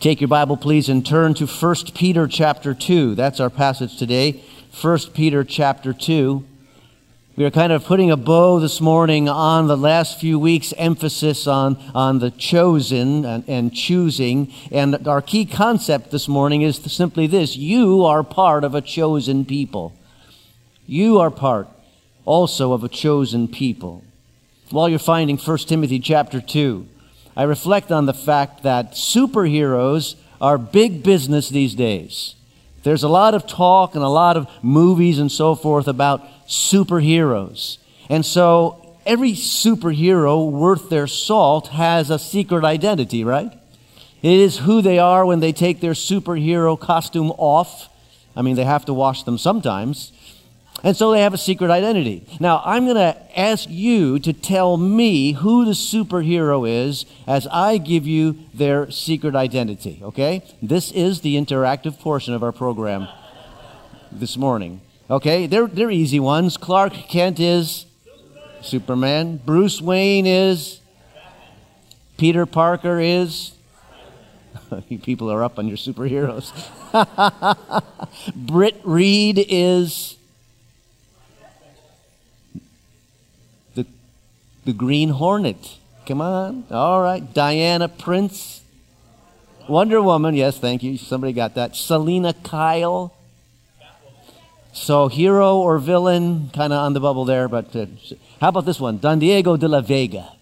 Take your Bible, please, and turn to 1 Peter chapter 2. That's our passage today. 1 Peter chapter 2. We are kind of putting a bow this morning on the last few weeks' emphasis on, on the chosen and, and choosing. And our key concept this morning is simply this you are part of a chosen people. You are part also of a chosen people. While you're finding 1 Timothy chapter 2, I reflect on the fact that superheroes are big business these days. There's a lot of talk and a lot of movies and so forth about superheroes. And so every superhero worth their salt has a secret identity, right? It is who they are when they take their superhero costume off. I mean, they have to wash them sometimes. And so they have a secret identity. Now, I'm going to ask you to tell me who the superhero is as I give you their secret identity, okay? This is the interactive portion of our program this morning. Okay, they're, they're easy ones. Clark Kent is Superman. Bruce Wayne is. Peter Parker is. you people are up on your superheroes. Britt Reed is. The Green Hornet. Come on. All right. Diana Prince. Wonder Woman. Yes, thank you. Somebody got that. Selina Kyle. So hero or villain, kind of on the bubble there. But uh, how about this one? Don Diego de la Vega.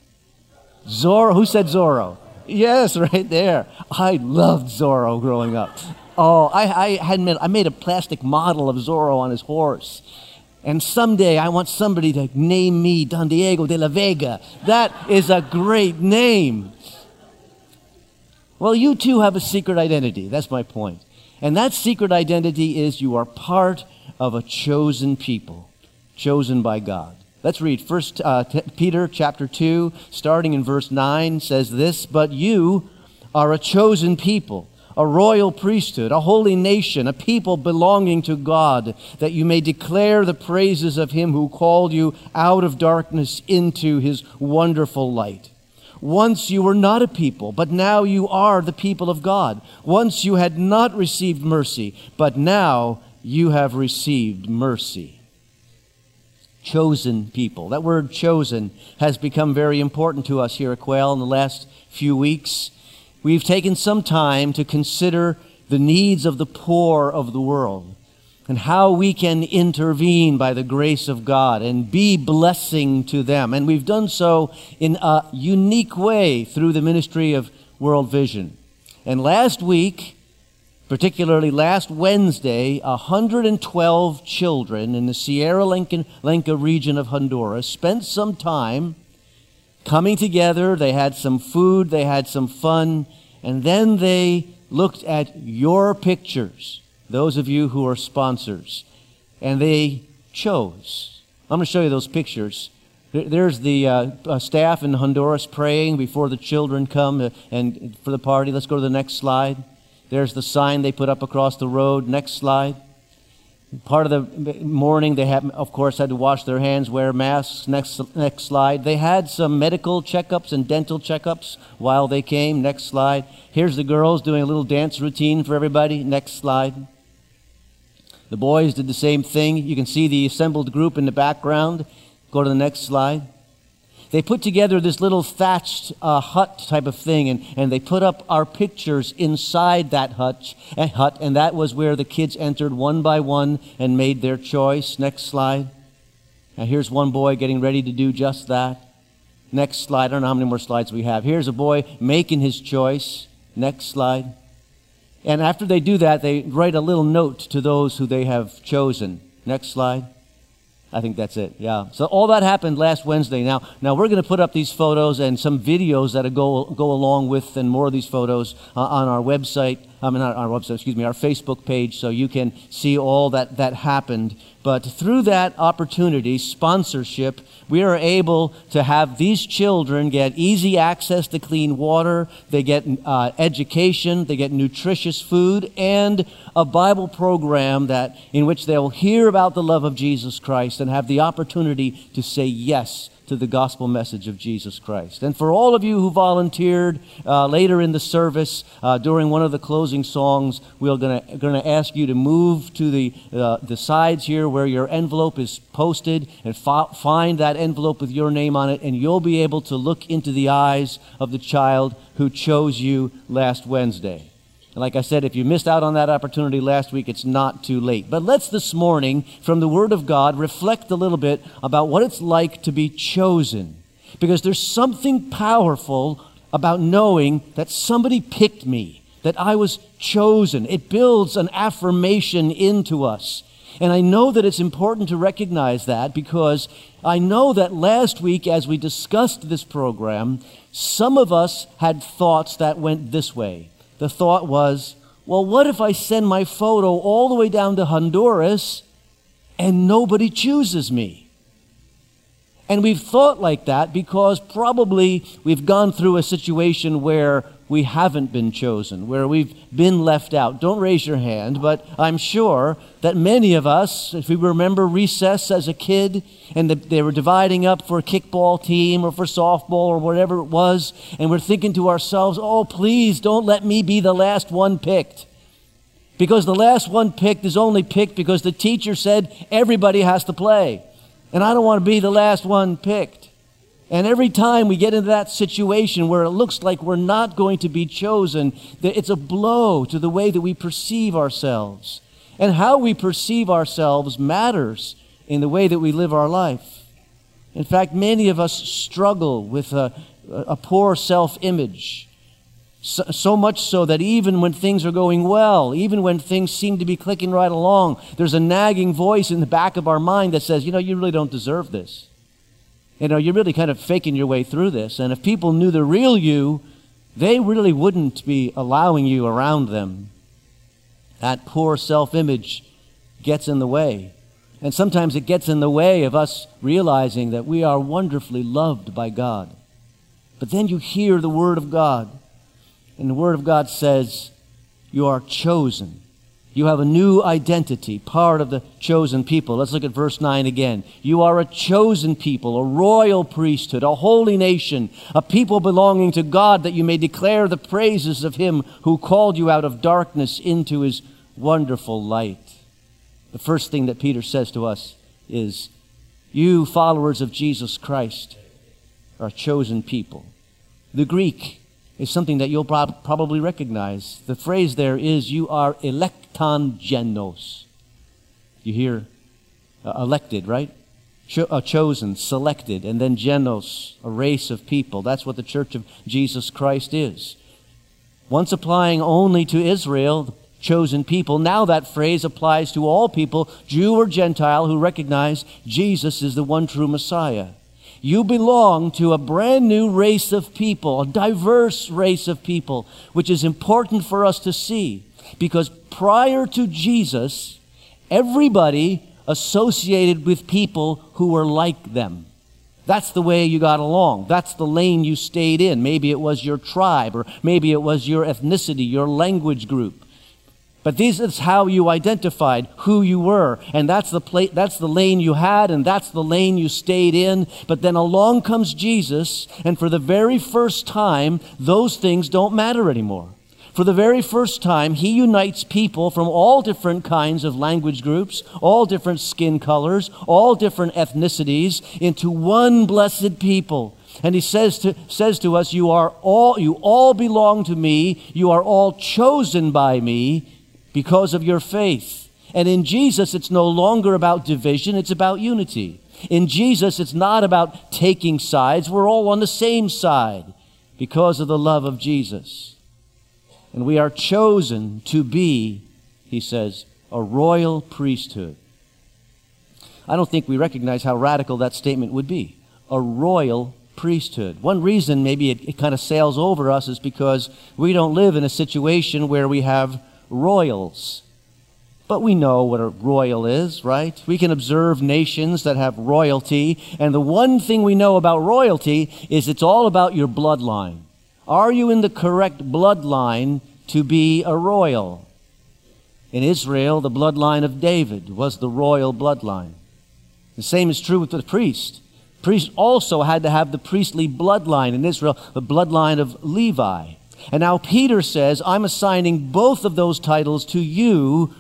Zorro. Who said Zorro? Yes, right there. I loved Zorro growing up. Oh, I, I had made, I made a plastic model of Zorro on his horse. And someday I want somebody to name me Don Diego de la Vega. That is a great name. Well, you too have a secret identity. That's my point. And that secret identity is you are part of a chosen people, chosen by God. Let's read First uh, Peter chapter 2, starting in verse 9, says this, But you are a chosen people, a royal priesthood, a holy nation, a people belonging to God, that you may declare the praises of him who called you out of darkness into his wonderful light. Once you were not a people, but now you are the people of God. Once you had not received mercy, but now you have received mercy. Chosen people. That word chosen has become very important to us here at Quail in the last few weeks. We've taken some time to consider the needs of the poor of the world and how we can intervene by the grace of God and be blessing to them. And we've done so in a unique way through the ministry of World Vision. And last week, particularly last Wednesday, 112 children in the Sierra Lenca region of Honduras spent some time coming together. They had some food, they had some fun, and then they looked at your pictures, those of you who are sponsors, and they chose. I'm going to show you those pictures. There's the uh, uh, staff in Honduras praying before the children come uh, and for the party. Let's go to the next slide. There's the sign they put up across the road. Next slide. Part of the morning, they have, of course, had to wash their hands, wear masks. Next, next slide. They had some medical checkups and dental checkups while they came. Next slide. Here's the girls doing a little dance routine for everybody. Next slide. The boys did the same thing. You can see the assembled group in the background. Go to the next slide they put together this little thatched uh, hut type of thing, and, and they put up our pictures inside that hut, uh, hut, and that was where the kids entered one by one and made their choice. Next slide. Now, here's one boy getting ready to do just that. Next slide. I don't know how many more slides we have. Here's a boy making his choice. Next slide. And after they do that, they write a little note to those who they have chosen. Next slide. I think that's it. Yeah. So all that happened last Wednesday. Now, now we're going to put up these photos and some videos that go go along with and more of these photos uh, on our website. I mean, not our website. Excuse me, our Facebook page, so you can see all that that happened. But through that opportunity, sponsorship, we are able to have these children get easy access to clean water, they get uh, education, they get nutritious food, and a Bible program that, in which they'll hear about the love of Jesus Christ and have the opportunity to say yes to the gospel message of Jesus Christ. And for all of you who volunteered uh, later in the service uh, during one of the closing songs, we're going to ask you to move to the, uh, the sides here where your envelope is posted and fo- find that envelope with your name on it, and you'll be able to look into the eyes of the child who chose you last Wednesday. And like I said, if you missed out on that opportunity last week, it's not too late. But let's this morning, from the Word of God, reflect a little bit about what it's like to be chosen. Because there's something powerful about knowing that somebody picked me, that I was chosen. It builds an affirmation into us. And I know that it's important to recognize that because I know that last week, as we discussed this program, some of us had thoughts that went this way the thought was, well, what if I send my photo all the way down to Honduras and nobody chooses me? And we've thought like that because probably we've gone through a situation where we haven't been chosen, where we've been left out. Don't raise your hand, but I'm sure that many of us, if we remember recess as a kid and the, they were dividing up for a kickball team or for softball or whatever it was, and we're thinking to ourselves, oh, please don't let me be the last one picked. Because the last one picked is only picked because the teacher said everybody has to play. And I don't want to be the last one picked. And every time we get into that situation where it looks like we're not going to be chosen, it's a blow to the way that we perceive ourselves. And how we perceive ourselves matters in the way that we live our life. In fact, many of us struggle with a, a poor self image. So, so, much so that even when things are going well, even when things seem to be clicking right along, there's a nagging voice in the back of our mind that says, you know, you really don't deserve this. You know, you're really kind of faking your way through this. And if people knew the real you, they really wouldn't be allowing you around them. That poor self image gets in the way. And sometimes it gets in the way of us realizing that we are wonderfully loved by God. But then you hear the Word of God, and the Word of God says, You are chosen. You have a new identity, part of the chosen people. Let's look at verse 9 again. You are a chosen people, a royal priesthood, a holy nation, a people belonging to God, that you may declare the praises of him who called you out of darkness into his wonderful light. The first thing that Peter says to us is, You followers of Jesus Christ are chosen people. The Greek is something that you'll prob- probably recognize. The phrase there is, You are elect electon genos. You hear uh, elected, right? Cho- uh, chosen, selected, and then genos, a race of people. That's what the church of Jesus Christ is. Once applying only to Israel, chosen people, now that phrase applies to all people, Jew or Gentile, who recognize Jesus is the one true Messiah. You belong to a brand new race of people, a diverse race of people, which is important for us to see. Because prior to Jesus, everybody associated with people who were like them. That's the way you got along. That's the lane you stayed in. Maybe it was your tribe, or maybe it was your ethnicity, your language group. But this is how you identified who you were. And that's the, pla- that's the lane you had, and that's the lane you stayed in. But then along comes Jesus, and for the very first time, those things don't matter anymore. For the very first time, he unites people from all different kinds of language groups, all different skin colors, all different ethnicities into one blessed people. And he says to, says to us, you, are all, you all belong to me. You are all chosen by me because of your faith. And in Jesus, it's no longer about division, it's about unity. In Jesus, it's not about taking sides. We're all on the same side because of the love of Jesus. And we are chosen to be, he says, a royal priesthood. I don't think we recognize how radical that statement would be. A royal priesthood. One reason maybe it, it kind of sails over us is because we don't live in a situation where we have royals. But we know what a royal is, right? We can observe nations that have royalty, and the one thing we know about royalty is it's all about your bloodline. Are you in the correct bloodline to be a royal? In Israel, the bloodline of David was the royal bloodline. The same is true with the priest. Priests also had to have the priestly bloodline in Israel, the bloodline of Levi. And now Peter says, I'm assigning both of those titles to you,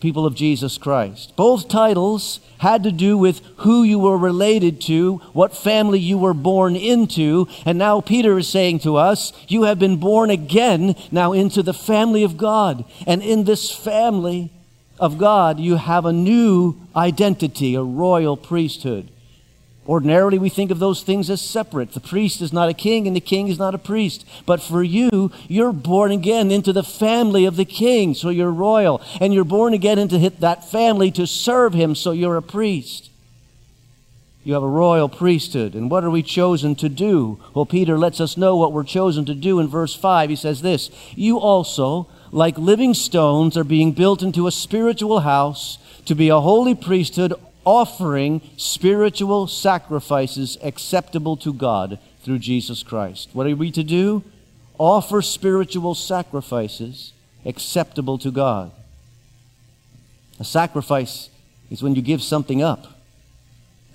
people of Jesus Christ. Both titles had to do with who you were related to, what family you were born into. And now Peter is saying to us, You have been born again now into the family of God. And in this family of God, you have a new identity, a royal priesthood. Ordinarily, we think of those things as separate. The priest is not a king and the king is not a priest. But for you, you're born again into the family of the king, so you're royal. And you're born again into that family to serve him, so you're a priest. You have a royal priesthood. And what are we chosen to do? Well, Peter lets us know what we're chosen to do in verse 5. He says this You also, like living stones, are being built into a spiritual house to be a holy priesthood offering spiritual sacrifices acceptable to God through Jesus Christ. What are we to do? Offer spiritual sacrifices acceptable to God. A sacrifice is when you give something up.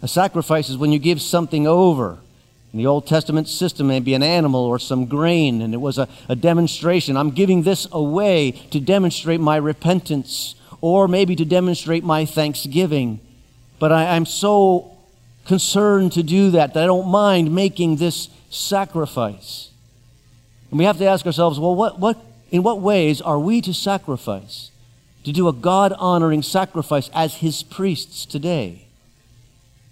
A sacrifice is when you give something over. In the Old Testament system, maybe an animal or some grain, and it was a, a demonstration. I'm giving this away to demonstrate my repentance, or maybe to demonstrate my thanksgiving. But I, am so concerned to do that that I don't mind making this sacrifice. And we have to ask ourselves well, what, what, in what ways are we to sacrifice? To do a God honoring sacrifice as His priests today?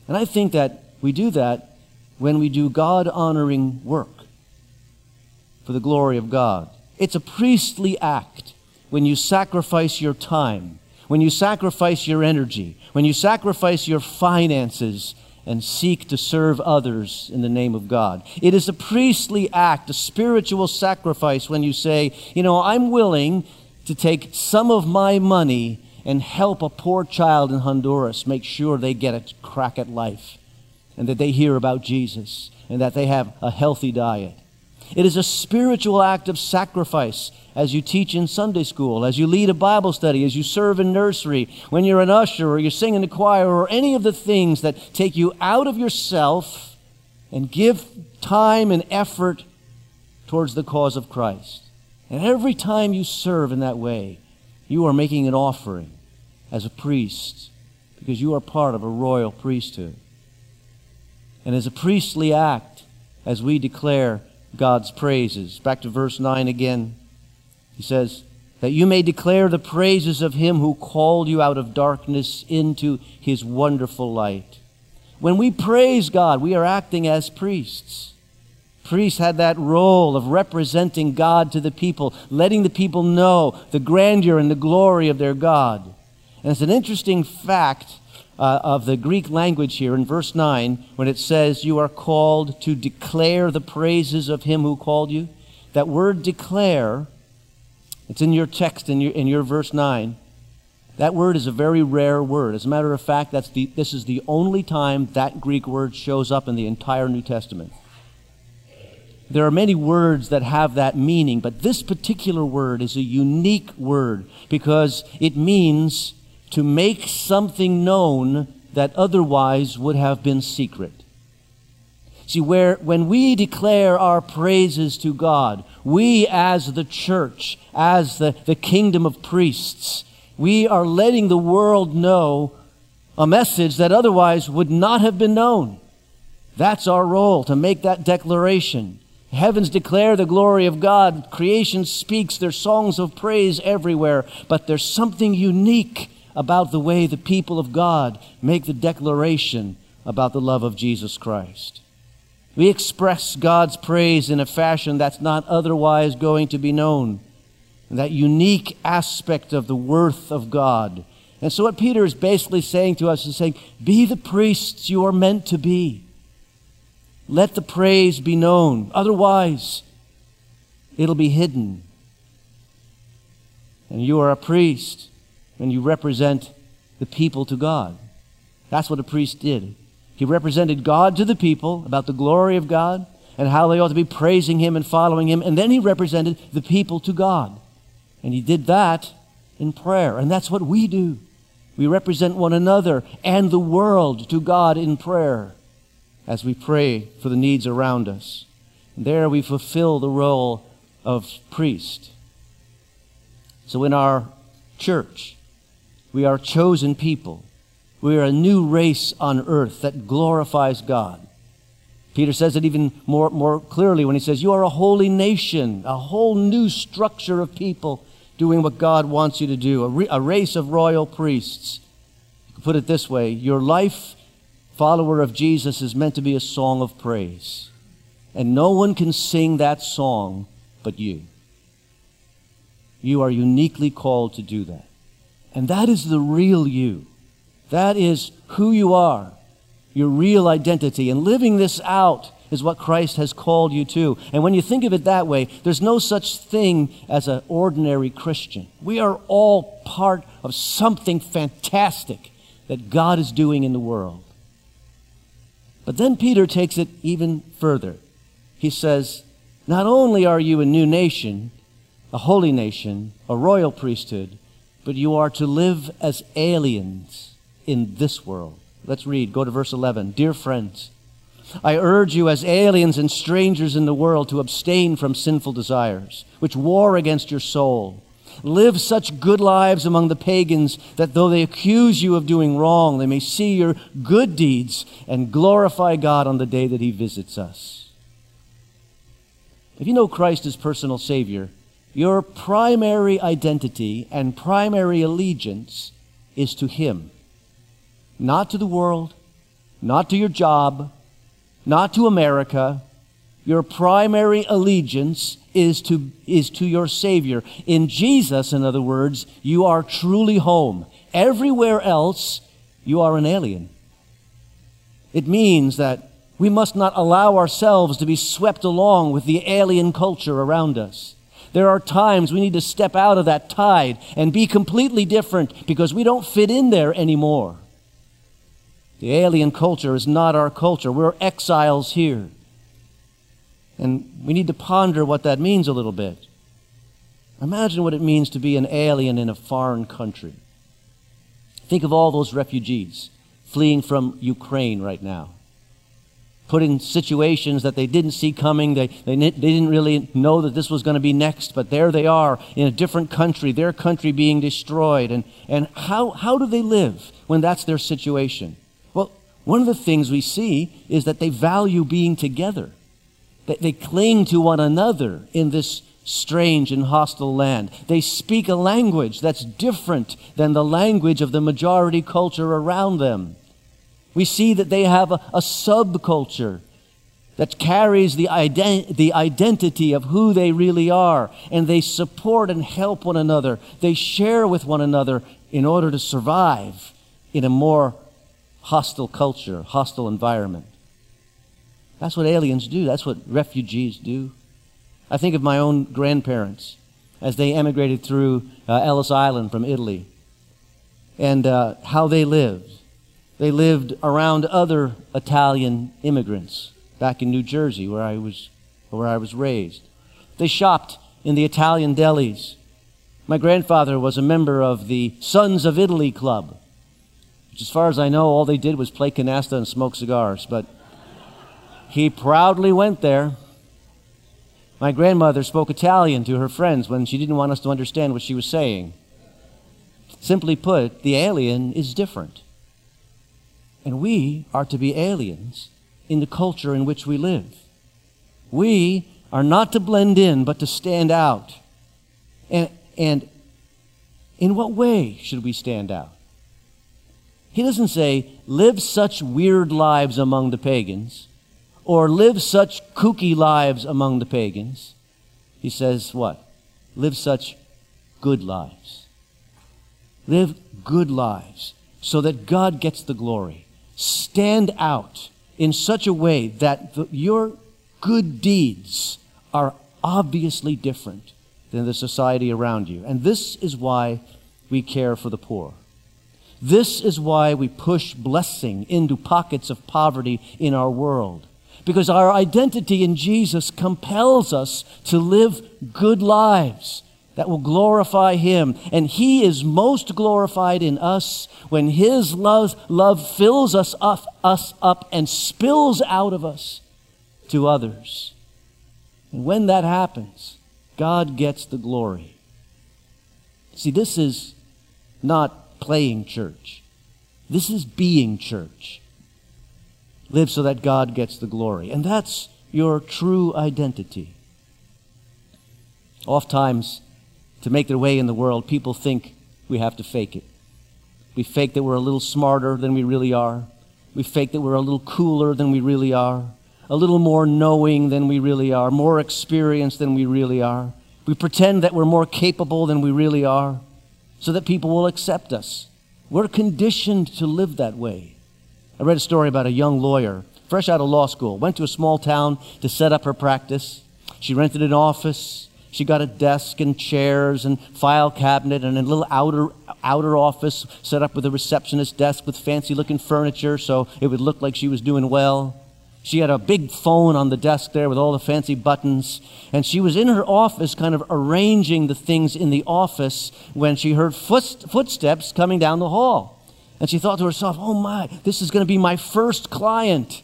And I think that we do that when we do God honoring work for the glory of God. It's a priestly act when you sacrifice your time when you sacrifice your energy, when you sacrifice your finances and seek to serve others in the name of God. It is a priestly act, a spiritual sacrifice when you say, you know, I'm willing to take some of my money and help a poor child in Honduras make sure they get a crack at life and that they hear about Jesus and that they have a healthy diet. It is a spiritual act of sacrifice as you teach in Sunday school, as you lead a Bible study, as you serve in nursery, when you're an usher or you sing in the choir, or any of the things that take you out of yourself and give time and effort towards the cause of Christ. And every time you serve in that way, you are making an offering as a priest because you are part of a royal priesthood. And as a priestly act, as we declare God's praises. Back to verse 9 again. He says, That you may declare the praises of him who called you out of darkness into his wonderful light. When we praise God, we are acting as priests. Priests had that role of representing God to the people, letting the people know the grandeur and the glory of their God. And it's an interesting fact uh, of the Greek language here in verse 9 when it says, You are called to declare the praises of him who called you. That word declare, it's in your text in your, in your verse 9. That word is a very rare word. As a matter of fact, that's the, this is the only time that Greek word shows up in the entire New Testament. There are many words that have that meaning, but this particular word is a unique word because it means to make something known that otherwise would have been secret. See, where, when we declare our praises to God, we as the church, as the, the kingdom of priests, we are letting the world know a message that otherwise would not have been known. That's our role, to make that declaration. Heavens declare the glory of God. Creation speaks their songs of praise everywhere. But there's something unique about the way the people of God make the declaration about the love of Jesus Christ. We express God's praise in a fashion that's not otherwise going to be known. That unique aspect of the worth of God. And so, what Peter is basically saying to us is saying, Be the priests you are meant to be. Let the praise be known. Otherwise, it'll be hidden. And you are a priest and you represent the people to God. That's what a priest did. He represented God to the people about the glory of God and how they ought to be praising Him and following Him. And then he represented the people to God. And he did that in prayer. And that's what we do. We represent one another and the world to God in prayer as we pray for the needs around us. And there we fulfill the role of priest. So in our church, we are chosen people. We are a new race on earth that glorifies God. Peter says it even more, more clearly when he says, You are a holy nation, a whole new structure of people doing what God wants you to do, a, re- a race of royal priests. You put it this way your life, follower of Jesus, is meant to be a song of praise. And no one can sing that song but you. You are uniquely called to do that. And that is the real you. That is who you are, your real identity. And living this out is what Christ has called you to. And when you think of it that way, there's no such thing as an ordinary Christian. We are all part of something fantastic that God is doing in the world. But then Peter takes it even further. He says, Not only are you a new nation, a holy nation, a royal priesthood, but you are to live as aliens in this world. Let's read. Go to verse 11. Dear friends, I urge you as aliens and strangers in the world to abstain from sinful desires, which war against your soul. Live such good lives among the pagans that though they accuse you of doing wrong, they may see your good deeds and glorify God on the day that He visits us. If you know Christ as personal Savior, your primary identity and primary allegiance is to Him, not to the world, not to your job, not to America. Your primary allegiance is to, is to your Savior. In Jesus, in other words, you are truly home. Everywhere else, you are an alien. It means that we must not allow ourselves to be swept along with the alien culture around us. There are times we need to step out of that tide and be completely different because we don't fit in there anymore. The alien culture is not our culture. We're exiles here. And we need to ponder what that means a little bit. Imagine what it means to be an alien in a foreign country. Think of all those refugees fleeing from Ukraine right now put in situations that they didn't see coming. They, they, they didn't really know that this was going to be next, but there they are in a different country, their country being destroyed. And, and how, how do they live when that's their situation? Well, one of the things we see is that they value being together. They, they cling to one another in this strange and hostile land. They speak a language that's different than the language of the majority culture around them. We see that they have a, a subculture that carries the, ident- the identity of who they really are, and they support and help one another. They share with one another in order to survive in a more hostile culture, hostile environment. That's what aliens do. That's what refugees do. I think of my own grandparents as they emigrated through uh, Ellis Island from Italy and uh, how they lived. They lived around other Italian immigrants back in New Jersey, where I was, where I was raised. They shopped in the Italian delis. My grandfather was a member of the Sons of Italy Club, which, as far as I know, all they did was play canasta and smoke cigars. But he proudly went there. My grandmother spoke Italian to her friends when she didn't want us to understand what she was saying. Simply put, the alien is different. And we are to be aliens in the culture in which we live. We are not to blend in, but to stand out. And, and in what way should we stand out? He doesn't say, live such weird lives among the pagans, or live such kooky lives among the pagans. He says, what? Live such good lives. Live good lives so that God gets the glory stand out in such a way that the, your good deeds are obviously different than the society around you. And this is why we care for the poor. This is why we push blessing into pockets of poverty in our world. Because our identity in Jesus compels us to live good lives that will glorify Him. And He is most glorified in us when His love, love fills us up, us up and spills out of us to others. And when that happens, God gets the glory. See, this is not playing church. This is being church. Live so that God gets the glory. And that's your true identity. Oftentimes, to make their way in the world, people think we have to fake it. We fake that we're a little smarter than we really are. We fake that we're a little cooler than we really are, a little more knowing than we really are, more experienced than we really are. We pretend that we're more capable than we really are so that people will accept us. We're conditioned to live that way. I read a story about a young lawyer, fresh out of law school, went to a small town to set up her practice. She rented an office. She got a desk and chairs and file cabinet and a little outer outer office set up with a receptionist desk with fancy looking furniture so it would look like she was doing well. She had a big phone on the desk there with all the fancy buttons. And she was in her office, kind of arranging the things in the office when she heard foot, footsteps coming down the hall. And she thought to herself, oh my, this is going to be my first client.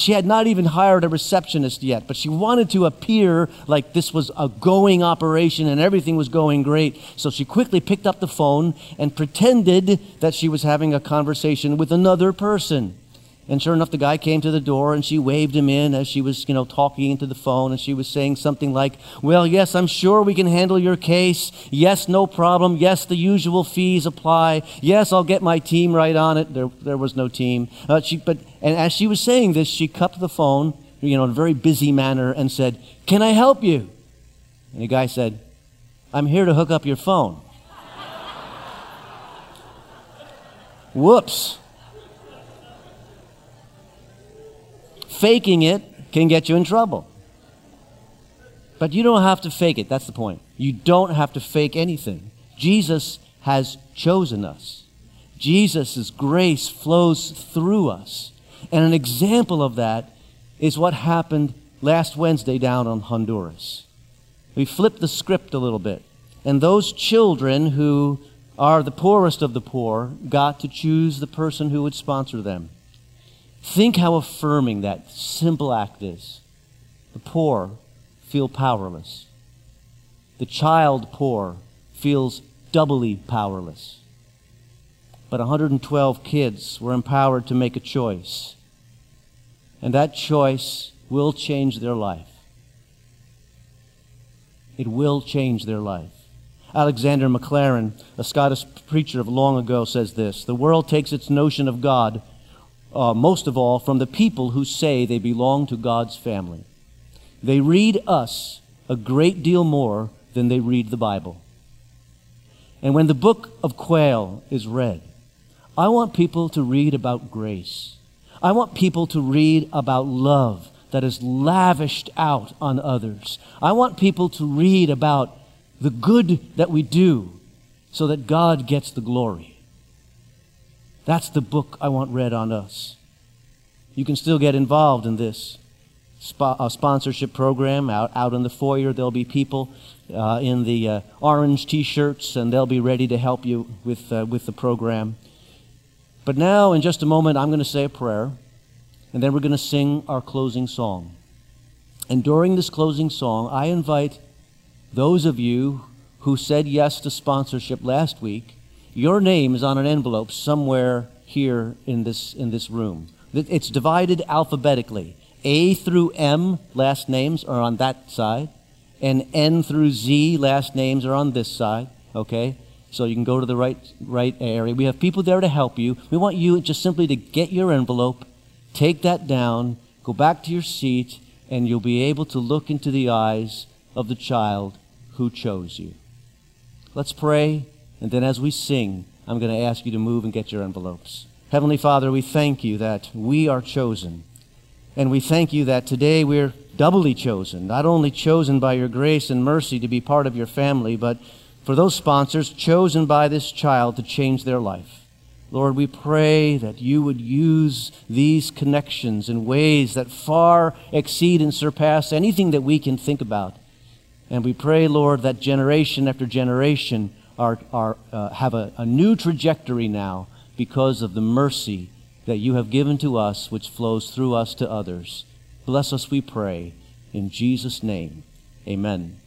She had not even hired a receptionist yet, but she wanted to appear like this was a going operation and everything was going great. So she quickly picked up the phone and pretended that she was having a conversation with another person. And sure enough, the guy came to the door and she waved him in as she was, you know, talking into the phone. And she was saying something like, Well, yes, I'm sure we can handle your case. Yes, no problem. Yes, the usual fees apply. Yes, I'll get my team right on it. There, there was no team. Uh, she, but, and as she was saying this, she cupped the phone, you know, in a very busy manner and said, Can I help you? And the guy said, I'm here to hook up your phone. Whoops. Faking it can get you in trouble. But you don't have to fake it. That's the point. You don't have to fake anything. Jesus has chosen us. Jesus' grace flows through us. And an example of that is what happened last Wednesday down on Honduras. We flipped the script a little bit. And those children who are the poorest of the poor got to choose the person who would sponsor them. Think how affirming that simple act is. The poor feel powerless. The child poor feels doubly powerless. But 112 kids were empowered to make a choice. And that choice will change their life. It will change their life. Alexander Maclaren, a Scottish preacher of long ago, says this The world takes its notion of God uh, most of all, from the people who say they belong to God's family. They read us a great deal more than they read the Bible. And when the book of Quail is read, I want people to read about grace. I want people to read about love that is lavished out on others. I want people to read about the good that we do so that God gets the glory. That's the book I want read on us. You can still get involved in this uh, sponsorship program out, out in the foyer. There'll be people uh, in the uh, orange t shirts, and they'll be ready to help you with, uh, with the program. But now, in just a moment, I'm going to say a prayer, and then we're going to sing our closing song. And during this closing song, I invite those of you who said yes to sponsorship last week your name is on an envelope somewhere here in this, in this room. It's divided alphabetically. A through M last names are on that side, and N through Z last names are on this side. Okay? So you can go to the right, right area. We have people there to help you. We want you just simply to get your envelope, take that down, go back to your seat, and you'll be able to look into the eyes of the child who chose you. Let's pray. And then as we sing, I'm going to ask you to move and get your envelopes. Heavenly Father, we thank you that we are chosen. And we thank you that today we're doubly chosen, not only chosen by your grace and mercy to be part of your family, but for those sponsors chosen by this child to change their life. Lord, we pray that you would use these connections in ways that far exceed and surpass anything that we can think about. And we pray, Lord, that generation after generation are, are, uh, have a, a new trajectory now because of the mercy that you have given to us, which flows through us to others. Bless us, we pray. In Jesus' name, amen.